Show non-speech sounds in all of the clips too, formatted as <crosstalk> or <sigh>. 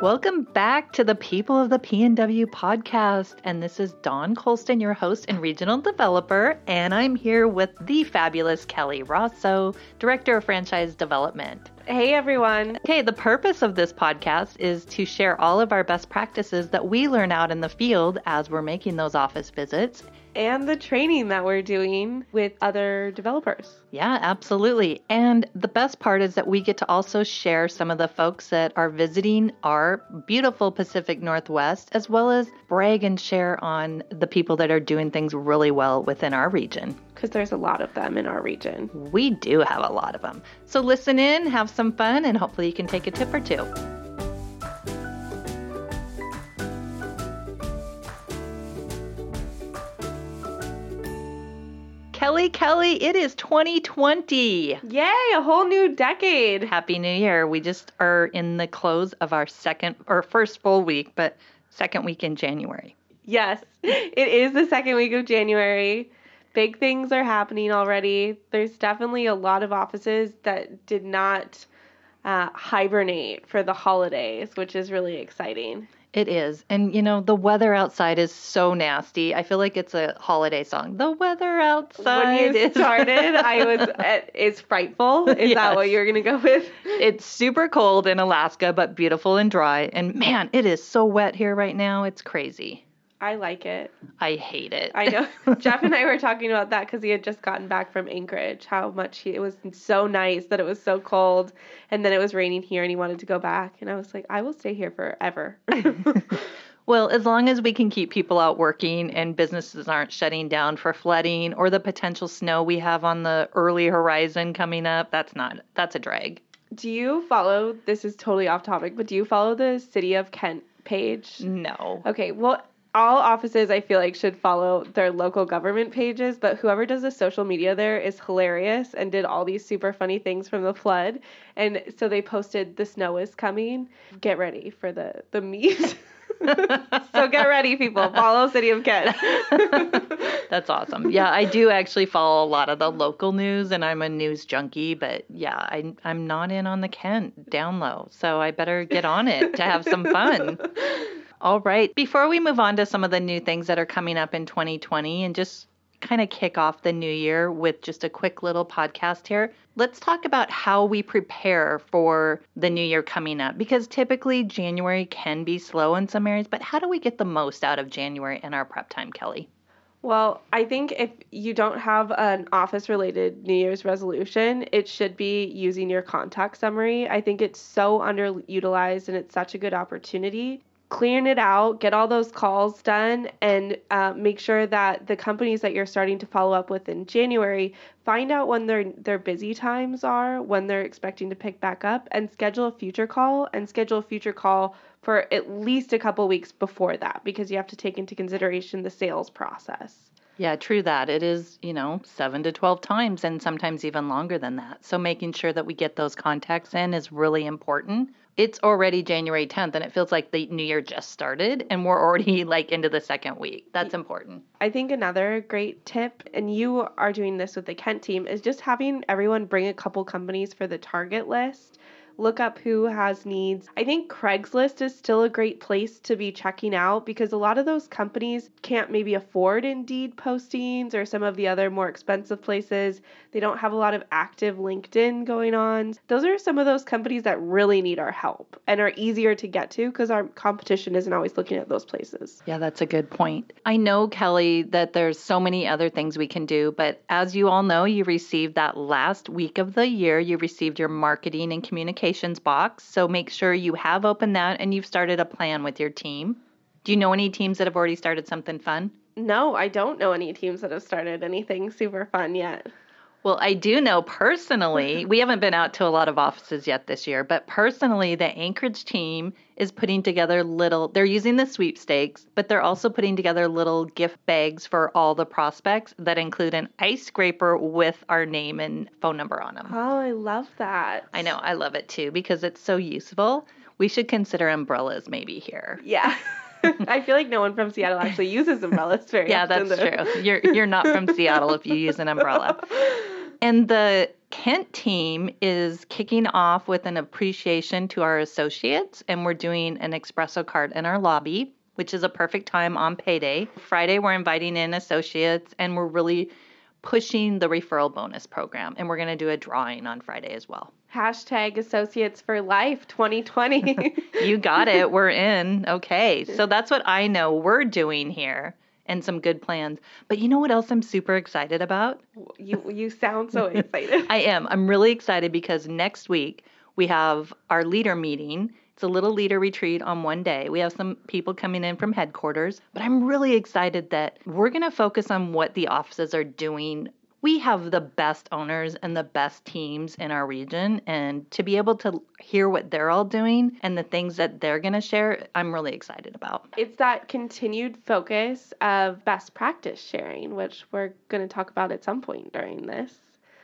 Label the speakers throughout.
Speaker 1: Welcome back to the People of the PNW podcast. And this is Dawn Colston, your host and regional developer. And I'm here with the fabulous Kelly Rosso, Director of Franchise Development.
Speaker 2: Hey everyone.
Speaker 1: Okay, the purpose of this podcast is to share all of our best practices that we learn out in the field as we're making those office visits.
Speaker 2: And the training that we're doing with other developers.
Speaker 1: Yeah, absolutely. And the best part is that we get to also share some of the folks that are visiting our beautiful Pacific Northwest, as well as brag and share on the people that are doing things really well within our region.
Speaker 2: Because there's a lot of them in our region.
Speaker 1: We do have a lot of them. So listen in, have some fun, and hopefully you can take a tip or two. Kelly, Kelly, it is 2020.
Speaker 2: Yay, a whole new decade.
Speaker 1: Happy New Year. We just are in the close of our second or first full week, but second week in January.
Speaker 2: Yes, <laughs> it is the second week of January. Big things are happening already. There's definitely a lot of offices that did not uh, hibernate for the holidays, which is really exciting.
Speaker 1: It is. And you know, the weather outside is so nasty. I feel like it's a holiday song. The weather outside
Speaker 2: When you started, I was <laughs> eh, it's frightful. Is that what you're gonna go with?
Speaker 1: It's super cold in Alaska, but beautiful and dry. And man, it is so wet here right now. It's crazy.
Speaker 2: I like it.
Speaker 1: I hate it.
Speaker 2: I know. <laughs> Jeff and I were talking about that because he had just gotten back from Anchorage. How much he, it was so nice that it was so cold, and then it was raining here, and he wanted to go back. And I was like, I will stay here forever. <laughs>
Speaker 1: Well, as long as we can keep people out working and businesses aren't shutting down for flooding or the potential snow we have on the early horizon coming up, that's not that's a drag.
Speaker 2: do you follow? This is totally off topic, but do you follow the City of Kent page?
Speaker 1: No.
Speaker 2: Okay, well, all offices I feel like should follow their local government pages, but whoever does the social media there is hilarious and did all these super funny things from the flood. And so they posted the snow is coming. Get ready for the the memes. <laughs> so get ready, people. Follow City of Kent. <laughs>
Speaker 1: That's awesome. Yeah, I do actually follow a lot of the local news and I'm a news junkie, but yeah, I I'm not in on the Kent down low. So I better get on it to have some fun. <laughs> All right. Before we move on to some of the new things that are coming up in 2020 and just kind of kick off the new year with just a quick little podcast here, let's talk about how we prepare for the new year coming up because typically January can be slow in some areas, but how do we get the most out of January in our prep time, Kelly?
Speaker 2: Well, I think if you don't have an office related New Year's resolution, it should be using your contact summary. I think it's so underutilized and it's such a good opportunity. Clearing it out, get all those calls done, and uh, make sure that the companies that you're starting to follow up with in January find out when their their busy times are, when they're expecting to pick back up, and schedule a future call and schedule a future call for at least a couple weeks before that because you have to take into consideration the sales process.
Speaker 1: Yeah, true that. It is, you know, seven to 12 times and sometimes even longer than that. So making sure that we get those contacts in is really important. It's already January 10th and it feels like the new year just started and we're already <laughs> like into the second week. That's important.
Speaker 2: I think another great tip, and you are doing this with the Kent team, is just having everyone bring a couple companies for the target list. Look up who has needs. I think Craigslist is still a great place to be checking out because a lot of those companies can't maybe afford Indeed postings or some of the other more expensive places. They don't have a lot of active LinkedIn going on. Those are some of those companies that really need our help and are easier to get to because our competition isn't always looking at those places.
Speaker 1: Yeah, that's a good point. I know, Kelly, that there's so many other things we can do, but as you all know, you received that last week of the year, you received your marketing and box. So make sure you have opened that and you've started a plan with your team. Do you know any teams that have already started something fun?
Speaker 2: No, I don't know any teams that have started anything super fun yet.
Speaker 1: Well, I do know personally, <laughs> we haven't been out to a lot of offices yet this year, but personally, the Anchorage team is putting together little, they're using the sweepstakes, but they're also putting together little gift bags for all the prospects that include an ice scraper with our name and phone number on them.
Speaker 2: Oh, I love that.
Speaker 1: I know, I love it too because it's so useful. We should consider umbrellas maybe here.
Speaker 2: Yeah. <laughs> I feel like no one from Seattle actually uses umbrellas very
Speaker 1: Yeah,
Speaker 2: often.
Speaker 1: that's
Speaker 2: though.
Speaker 1: true. You're you're not from Seattle if you use an umbrella. <laughs> And the Kent team is kicking off with an appreciation to our associates, and we're doing an espresso cart in our lobby, which is a perfect time on payday. Friday, we're inviting in associates, and we're really pushing the referral bonus program, and we're going to do a drawing on Friday as well.
Speaker 2: Hashtag associates for life 2020. <laughs>
Speaker 1: you got it. <laughs> We're in. Okay. So that's what I know we're doing here and some good plans. But you know what else I'm super excited about?
Speaker 2: You you sound so excited. <laughs>
Speaker 1: I am. I'm really excited because next week we have our leader meeting. It's a little leader retreat on one day. We have some people coming in from headquarters, but I'm really excited that we're going to focus on what the offices are doing we have the best owners and the best teams in our region and to be able to hear what they're all doing and the things that they're going to share i'm really excited about
Speaker 2: it's that continued focus of best practice sharing which we're going to talk about at some point during this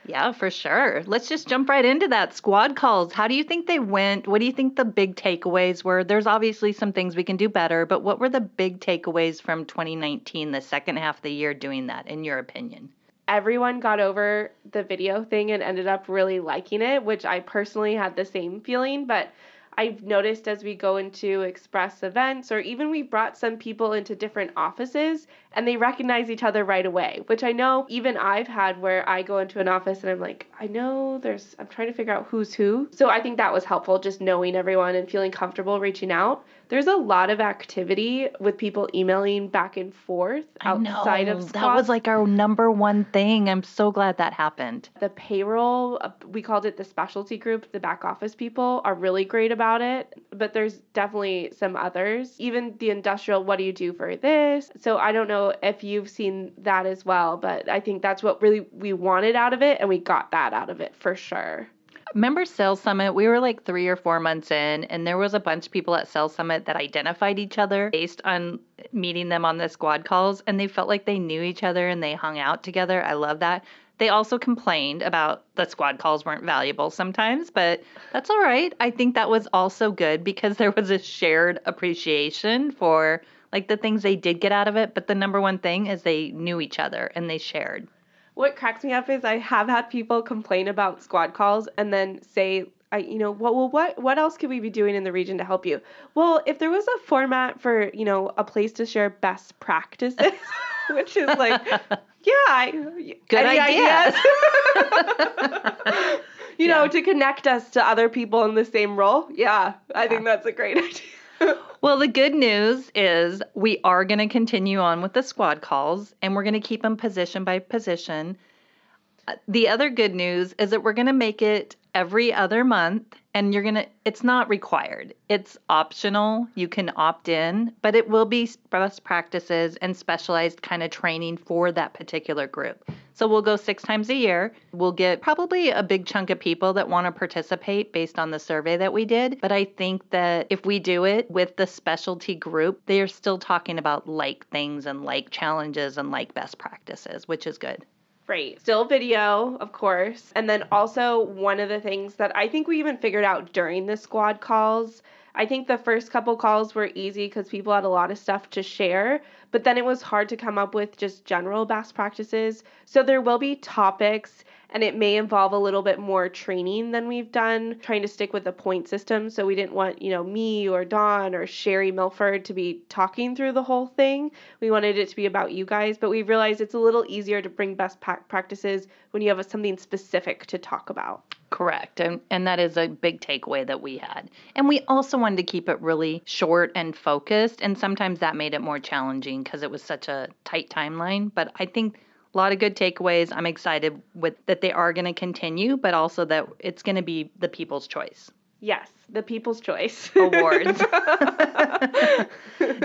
Speaker 1: yeah, for sure. Let's just jump right into that. Squad calls. How do you think they went? What do you think the big takeaways were? There's obviously some things we can do better, but what were the big takeaways from 2019, the second half of the year doing that, in your opinion?
Speaker 2: Everyone got over the video thing and ended up really liking it, which I personally had the same feeling, but I've noticed as we go into express events, or even we brought some people into different offices and they recognize each other right away, which I know even I've had where I go into an office and I'm like, I know there's, I'm trying to figure out who's who. So I think that was helpful, just knowing everyone and feeling comfortable reaching out there's a lot of activity with people emailing back and forth outside of
Speaker 1: squad. That was like our number one thing. I'm so glad that happened.
Speaker 2: The payroll, uh, we called it the specialty group, the back office people are really great about it, but there's definitely some others. Even the industrial, what do you do for this? So I don't know if you've seen that as well, but I think that's what really we wanted out of it and we got that out of it for sure
Speaker 1: remember Sales Summit? We were like three or four months in, and there was a bunch of people at Sales Summit that identified each other based on meeting them on the squad calls, and they felt like they knew each other and they hung out together. I love that. They also complained about the squad calls weren't valuable sometimes, but that's all right. I think that was also good because there was a shared appreciation for like the things they did get out of it. But the number one thing is they knew each other and they shared
Speaker 2: what cracks me up is I have had people complain about squad calls and then say, I, you know, what, well, what, what else could we be doing in the region to help you? Well, if there was a format for, you know, a place to share best practices, <laughs> which is like, <laughs> yeah, I,
Speaker 1: good idea. <laughs>
Speaker 2: you yeah. know, to connect us to other people in the same role. Yeah, I yeah. think that's a great idea. <laughs>
Speaker 1: well, the good news is we are going to continue on with the squad calls and we're going to keep them position by position. Uh, the other good news is that we're going to make it every other month and you're going to it's not required. It's optional. You can opt in but it will be best practices and specialized kind of training for that particular group so we'll go six times a year we'll get probably a big chunk of people that want to participate based on the survey that we did but i think that if we do it with the specialty group they are still talking about like things and like challenges and like best practices which is good
Speaker 2: Right. Still video, of course. And then also, one of the things that I think we even figured out during the squad calls. I think the first couple calls were easy because people had a lot of stuff to share, but then it was hard to come up with just general best practices. So there will be topics and it may involve a little bit more training than we've done, trying to stick with the point system. So we didn't want, you know, me or Dawn or Sherry Milford to be talking through the whole thing. We wanted it to be about you guys, but we realized it's a little easier to bring best practices when you have something specific to talk about.
Speaker 1: Correct. And and that is a big takeaway that we had. And we also wanted to keep it really short and focused and sometimes that made it more challenging because it was such a tight timeline, but I think a lot of good takeaways. I'm excited with that they are going to continue, but also that it's going to be the people's choice.
Speaker 2: Yes, the People's Choice <laughs>
Speaker 1: Awards. <laughs>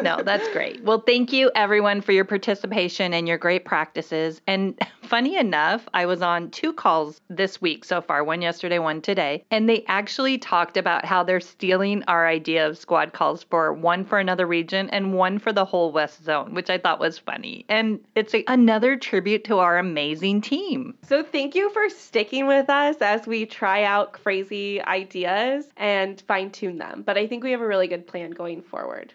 Speaker 1: no, that's great. Well, thank you everyone for your participation and your great practices. And <laughs> funny enough, I was on two calls this week so far, one yesterday, one today, and they actually talked about how they're stealing our idea of squad calls for one for another region and one for the whole West Zone, which I thought was funny. And it's a, another tribute to our amazing team.
Speaker 2: So thank you for sticking with us as we try out crazy ideas and fine tune them. But I think we have a really good plan going forward.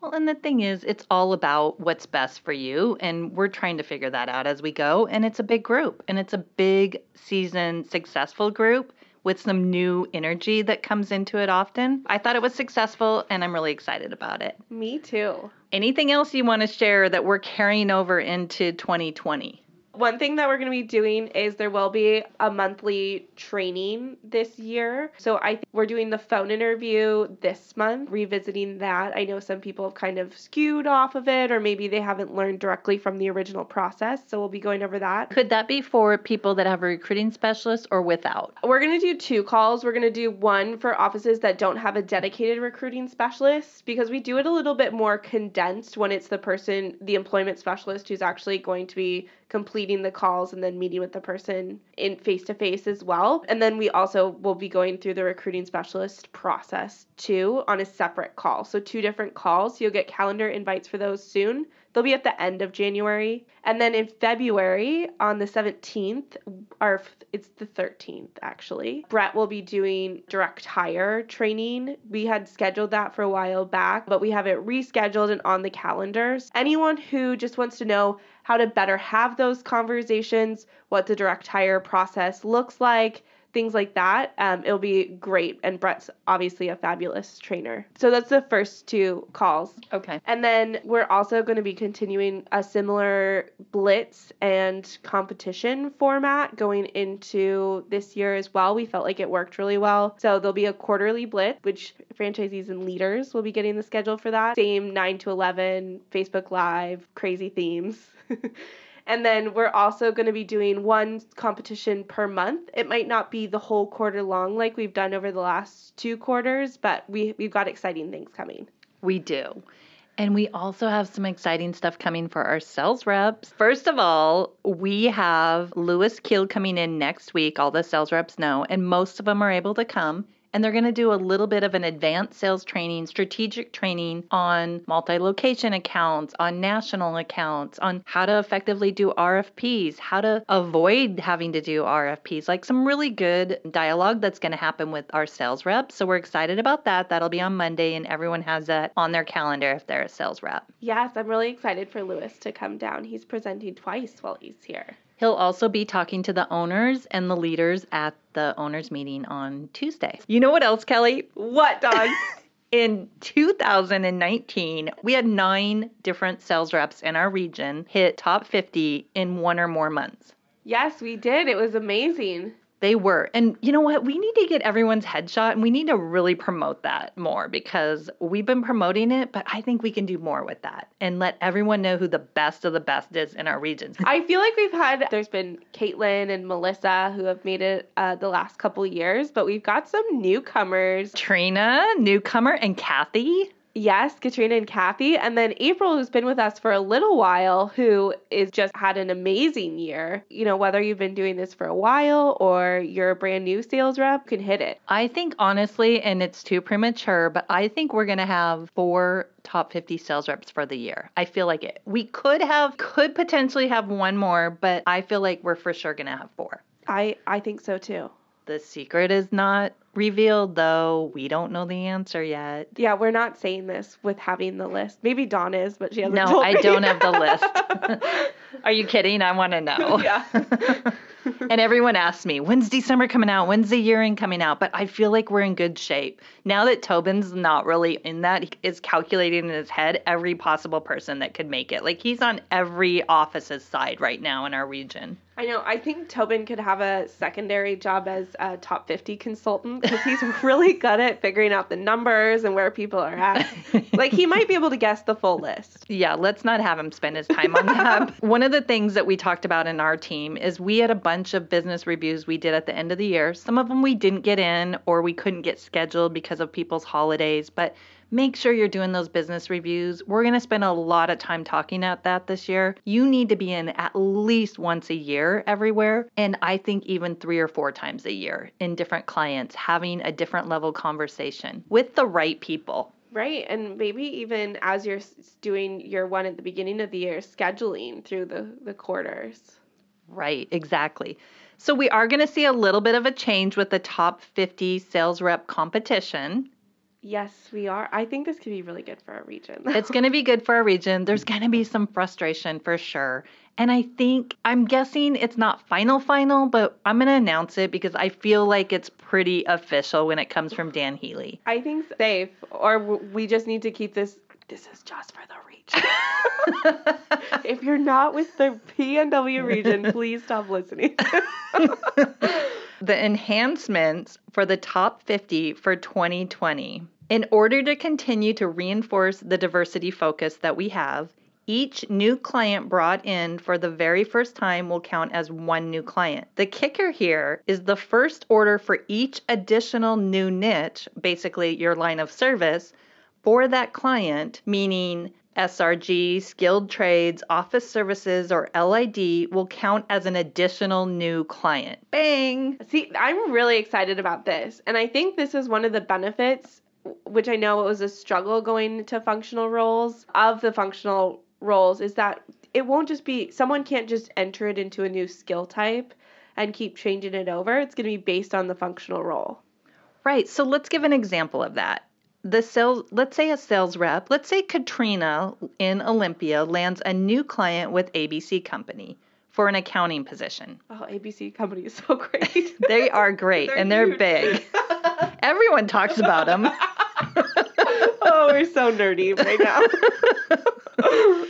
Speaker 1: Well, and the thing is, it's all about what's best for you. And we're trying to figure that out as we go. And it's a big group and it's a big season successful group with some new energy that comes into it often. I thought it was successful and I'm really excited about it.
Speaker 2: Me too.
Speaker 1: Anything else you want to share that we're carrying over into 2020?
Speaker 2: One thing that we're going to be doing is there will be a monthly training this year. So I think we're doing the phone interview this month, revisiting that. I know some people have kind of skewed off of it, or maybe they haven't learned directly from the original process. So we'll be going over that.
Speaker 1: Could that be for people that have a recruiting specialist or without?
Speaker 2: We're going to do two calls. We're going to do one for offices that don't have a dedicated recruiting specialist because we do it a little bit more condensed when it's the person, the employment specialist, who's actually going to be completing the calls and then meeting with the person in face to face as well. And then we also will be going through the recruiting specialist process too on a separate call. So two different calls. You'll get calendar invites for those soon. They'll be at the end of January. And then in February on the 17th, or it's the 13th actually, Brett will be doing direct hire training. We had scheduled that for a while back, but we have it rescheduled and on the calendars. Anyone who just wants to know how to better have those conversations, what the direct hire process looks like, things like that. Um, it'll be great. And Brett's obviously a fabulous trainer. So that's the first two calls.
Speaker 1: Okay.
Speaker 2: And then we're also going to be continuing a similar blitz and competition format going into this year as well. We felt like it worked really well. So there'll be a quarterly blitz, which franchisees and leaders will be getting the schedule for that. Same 9 to 11, Facebook Live, crazy themes. <laughs> And then we're also going to be doing one competition per month. It might not be the whole quarter long like we've done over the last two quarters, but we, we've got exciting things coming.
Speaker 1: We do. And we also have some exciting stuff coming for our sales reps. First of all, we have Lewis Keel coming in next week. All the sales reps know, and most of them are able to come and they're going to do a little bit of an advanced sales training, strategic training on multi location accounts, on national accounts, on how to effectively do RFPs, how to avoid having to do RFPs, like some really good dialogue that's going to happen with our sales reps. So we're excited about that. That'll be on Monday, and everyone has that on their calendar if they're a sales rep.
Speaker 2: Yes, I'm really excited for Lewis to come down. He's presenting twice while he's here.
Speaker 1: He'll also be talking to the owners and the leaders at the owners meeting on Tuesday. You know what else, Kelly?
Speaker 2: What, Dawn? <laughs>
Speaker 1: in 2019, we had nine different sales reps in our region hit top 50 in one or more months.
Speaker 2: Yes, we did. It was amazing.
Speaker 1: They were. And you know what? We need to get everyone's headshot and we need to really promote that more because we've been promoting it, but I think we can do more with that and let everyone know who the best of the best is in our regions. <laughs>
Speaker 2: I feel like we've had, there's been Caitlin and Melissa who have made it uh, the last couple years, but we've got some newcomers.
Speaker 1: Trina, newcomer, and Kathy.
Speaker 2: Yes, Katrina and Kathy. And then April, who's been with us for a little while, who is just had an amazing year. You know, whether you've been doing this for a while or you're a brand new sales rep, can hit it.
Speaker 1: I think honestly, and it's too premature, but I think we're going to have four top 50 sales reps for the year. I feel like it. We could have, could potentially have one more, but I feel like we're for sure going to have four.
Speaker 2: I, I think so too.
Speaker 1: The secret is not revealed, though. We don't know the answer yet.
Speaker 2: Yeah, we're not saying this with having the list. Maybe Dawn is, but she hasn't.
Speaker 1: No, I don't have the list. <laughs> Are you kidding? I want to know. <laughs>
Speaker 2: Yeah. <laughs>
Speaker 1: and everyone asks me, when's December coming out? When's the year end coming out? But I feel like we're in good shape. Now that Tobin's not really in that, he is calculating in his head every possible person that could make it. Like he's on every office's side right now in our region.
Speaker 2: I know. I think Tobin could have a secondary job as a top 50 consultant because he's <laughs> really good at figuring out the numbers and where people are at. <laughs> like, he might be able to guess the full list.
Speaker 1: Yeah, let's not have him spend his time on that. <laughs> One of the things that we talked about in our team is we had a bunch of business reviews we did at the end of the year. Some of them we didn't get in or we couldn't get scheduled because of people's holidays, but make sure you're doing those business reviews. We're going to spend a lot of time talking at that this year. You need to be in at least once a year everywhere, and I think even three or four times a year in different clients, having a different level conversation with the right people.
Speaker 2: Right, and maybe even as you're doing your one at the beginning of the year, scheduling through the, the quarters.
Speaker 1: Right, exactly. So we are going to see a little bit of a change with the top 50 sales rep competition
Speaker 2: Yes, we are. I think this could be really good for our region.
Speaker 1: It's going to be good for our region. There's going to be some frustration for sure. And I think, I'm guessing it's not final, final, but I'm going to announce it because I feel like it's pretty official when it comes from Dan Healy.
Speaker 2: I think safe, or we just need to keep this. This is just for the region. <laughs> if you're not with the PNW region, please stop listening. <laughs>
Speaker 1: the enhancements for the top 50 for 2020. In order to continue to reinforce the diversity focus that we have, each new client brought in for the very first time will count as one new client. The kicker here is the first order for each additional new niche, basically your line of service, for that client, meaning SRG, skilled trades, office services, or LID will count as an additional new client. Bang!
Speaker 2: See, I'm really excited about this. And I think this is one of the benefits, which I know it was a struggle going to functional roles, of the functional roles, is that it won't just be, someone can't just enter it into a new skill type and keep changing it over. It's going to be based on the functional role.
Speaker 1: Right. So let's give an example of that the sales let's say a sales rep let's say katrina in olympia lands a new client with abc company for an accounting position
Speaker 2: oh abc company is so great <laughs>
Speaker 1: they are great <laughs> they're and they're huge. big <laughs> everyone talks about them
Speaker 2: we're so nerdy right now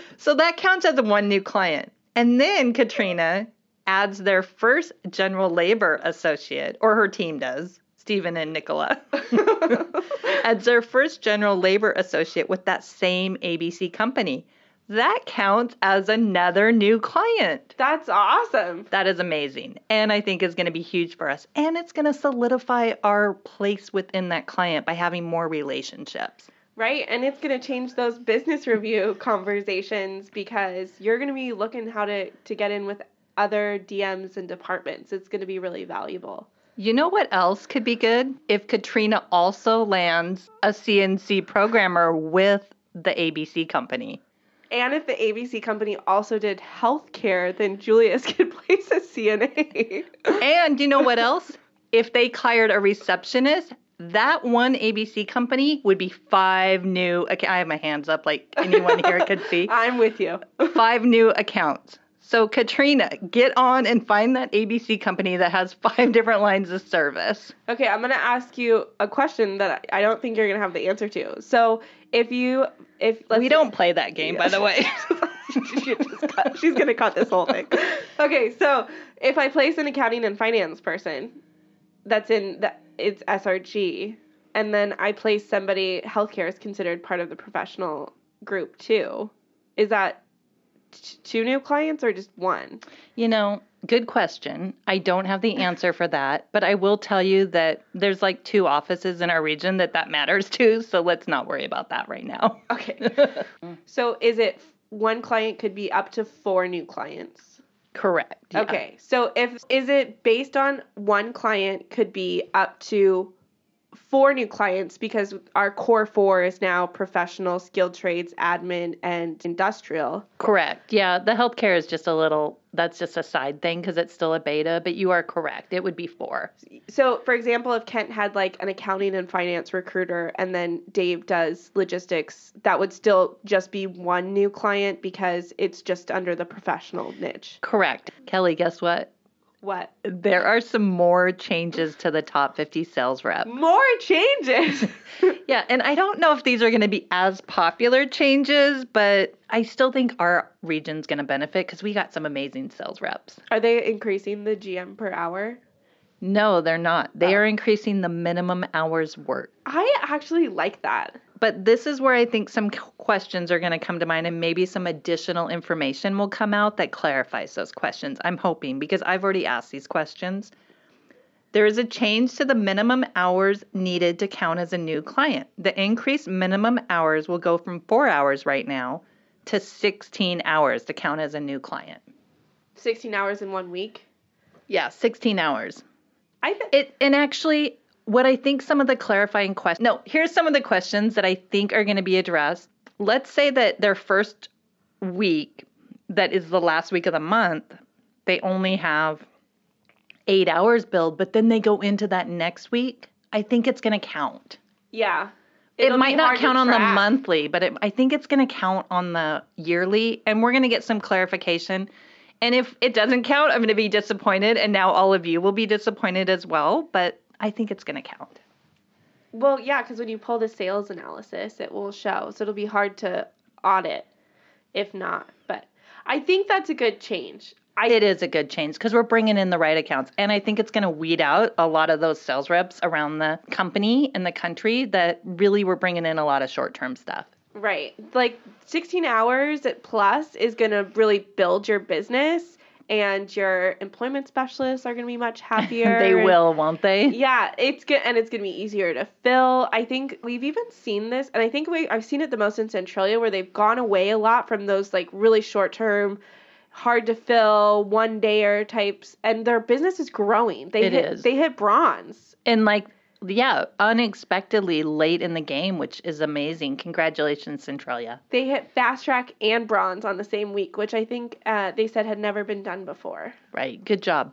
Speaker 2: <laughs>
Speaker 1: so that counts as one new client and then katrina adds their first general labor associate or her team does Stephen and Nicola, <laughs> as their first general labor associate with that same ABC company. That counts as another new client.
Speaker 2: That's awesome.
Speaker 1: That is amazing. And I think is going to be huge for us. And it's going to solidify our place within that client by having more relationships.
Speaker 2: Right. And it's going to change those business review <laughs> conversations because you're going to be looking how to, to get in with other DMs and departments. It's going to be really valuable.
Speaker 1: You know what else could be good? If Katrina also lands a CNC programmer with the ABC company.
Speaker 2: And if the ABC company also did healthcare, then Julius <laughs> could place a CNA.
Speaker 1: and you know what else? If they hired a receptionist, that one ABC company would be five new. I have my hands up like anyone here could see. <laughs>
Speaker 2: I'm with you. <laughs>
Speaker 1: five new accounts. So, Katrina, get on and find that ABC company that has five different lines of service.
Speaker 2: Okay, I'm going to ask you a question that I don't think you're going to have the answer to. So, if you, if
Speaker 1: we don't play that game, yeah. by the way, <laughs>
Speaker 2: she's going to cut this whole thing. Okay, so if I place an accounting and finance person that's in the, it's SRG, and then I place somebody, healthcare is considered part of the professional group too. Is that two new clients or just one?
Speaker 1: You know, good question. I don't have the <laughs> answer for that, but I will tell you that there's like two offices in our region that that matters to, so let's not worry about that right now.
Speaker 2: Okay. <laughs> so is it one client could be up to four new clients?
Speaker 1: Correct.
Speaker 2: Yeah. Okay. So if is it based on one client could be up to four new clients because our core four is now professional, skilled trades, admin, and industrial.
Speaker 1: Correct. Yeah, the healthcare is just a little, that's just a side thing because it's still a beta, but you are correct. It would be four.
Speaker 2: So, for example, if Kent had like an accounting and finance recruiter and then Dave does logistics, that would still just be one new client because it's just under the professional niche.
Speaker 1: Correct. Kelly, guess what?
Speaker 2: What?
Speaker 1: There are some more changes to the top 50 sales rep.
Speaker 2: More changes? <laughs> <laughs>
Speaker 1: yeah, and I don't know if these are going to be as popular changes, but I still think our region's going to benefit because we got some amazing sales reps.
Speaker 2: Are they increasing the GM per hour?
Speaker 1: No, they're not. They oh. are increasing the minimum hours worked.
Speaker 2: I actually like that.
Speaker 1: But this is where I think some questions are going to come to mind, and maybe some additional information will come out that clarifies those questions. I'm hoping because I've already asked these questions. There is a change to the minimum hours needed to count as a new client. The increased minimum hours will go from four hours right now to 16 hours to count as a new client.
Speaker 2: 16 hours in one week?
Speaker 1: Yeah, 16 hours. I th- it and actually what I think some of the clarifying questions. No, here's some of the questions that I think are going to be addressed. Let's say that their first week, that is the last week of the month, they only have eight hours billed, but then they go into that next week. I think it's going to count.
Speaker 2: Yeah.
Speaker 1: it
Speaker 2: It'll be
Speaker 1: might not count on the monthly, but it, I think it's going to count on the yearly, and we're going to get some clarification. And if it doesn't count, I'm going to be disappointed, and now all of you will be disappointed as well. But I think it's going to count.
Speaker 2: Well, yeah, because when you pull the sales analysis, it will show. So it'll be hard to audit if not. But I think that's a good change. I
Speaker 1: It is a good change because we're bringing in the right accounts, and I think it's going to weed out a lot of those sales reps around the company and the country that really were bringing in a lot of short-term stuff.
Speaker 2: right. Like 16 hours at plus is going to really build your business and your employment specialists are going to be much <laughs> happier.
Speaker 1: they will, won't they?
Speaker 2: Yeah, it's good, and it's gonna be easier to fill. I think we've even seen this, and I think we I've seen it the most in Centralia, where they've gone away a lot from those like really short term, hard to fill one dayer types, and their business is growing. They
Speaker 1: It
Speaker 2: hit
Speaker 1: is.
Speaker 2: they hit bronze.
Speaker 1: And like, yeah, unexpectedly late in the game, which is amazing. Congratulations, Centralia.
Speaker 2: They hit fast track and bronze on the same week, which I think uh, they said had never been done before.
Speaker 1: Right. Good job.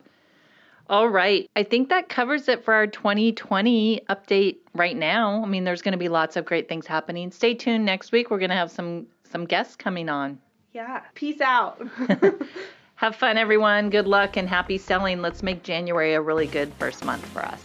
Speaker 1: All right. I think that covers it for our 2020 update right now. I mean, there's going to be lots of great things happening. Stay tuned next week. We're going to have some some guests coming on.
Speaker 2: Yeah. Peace out. <laughs> <laughs>
Speaker 1: Have fun, everyone. Good luck and happy selling. Let's make January a really good first month for us.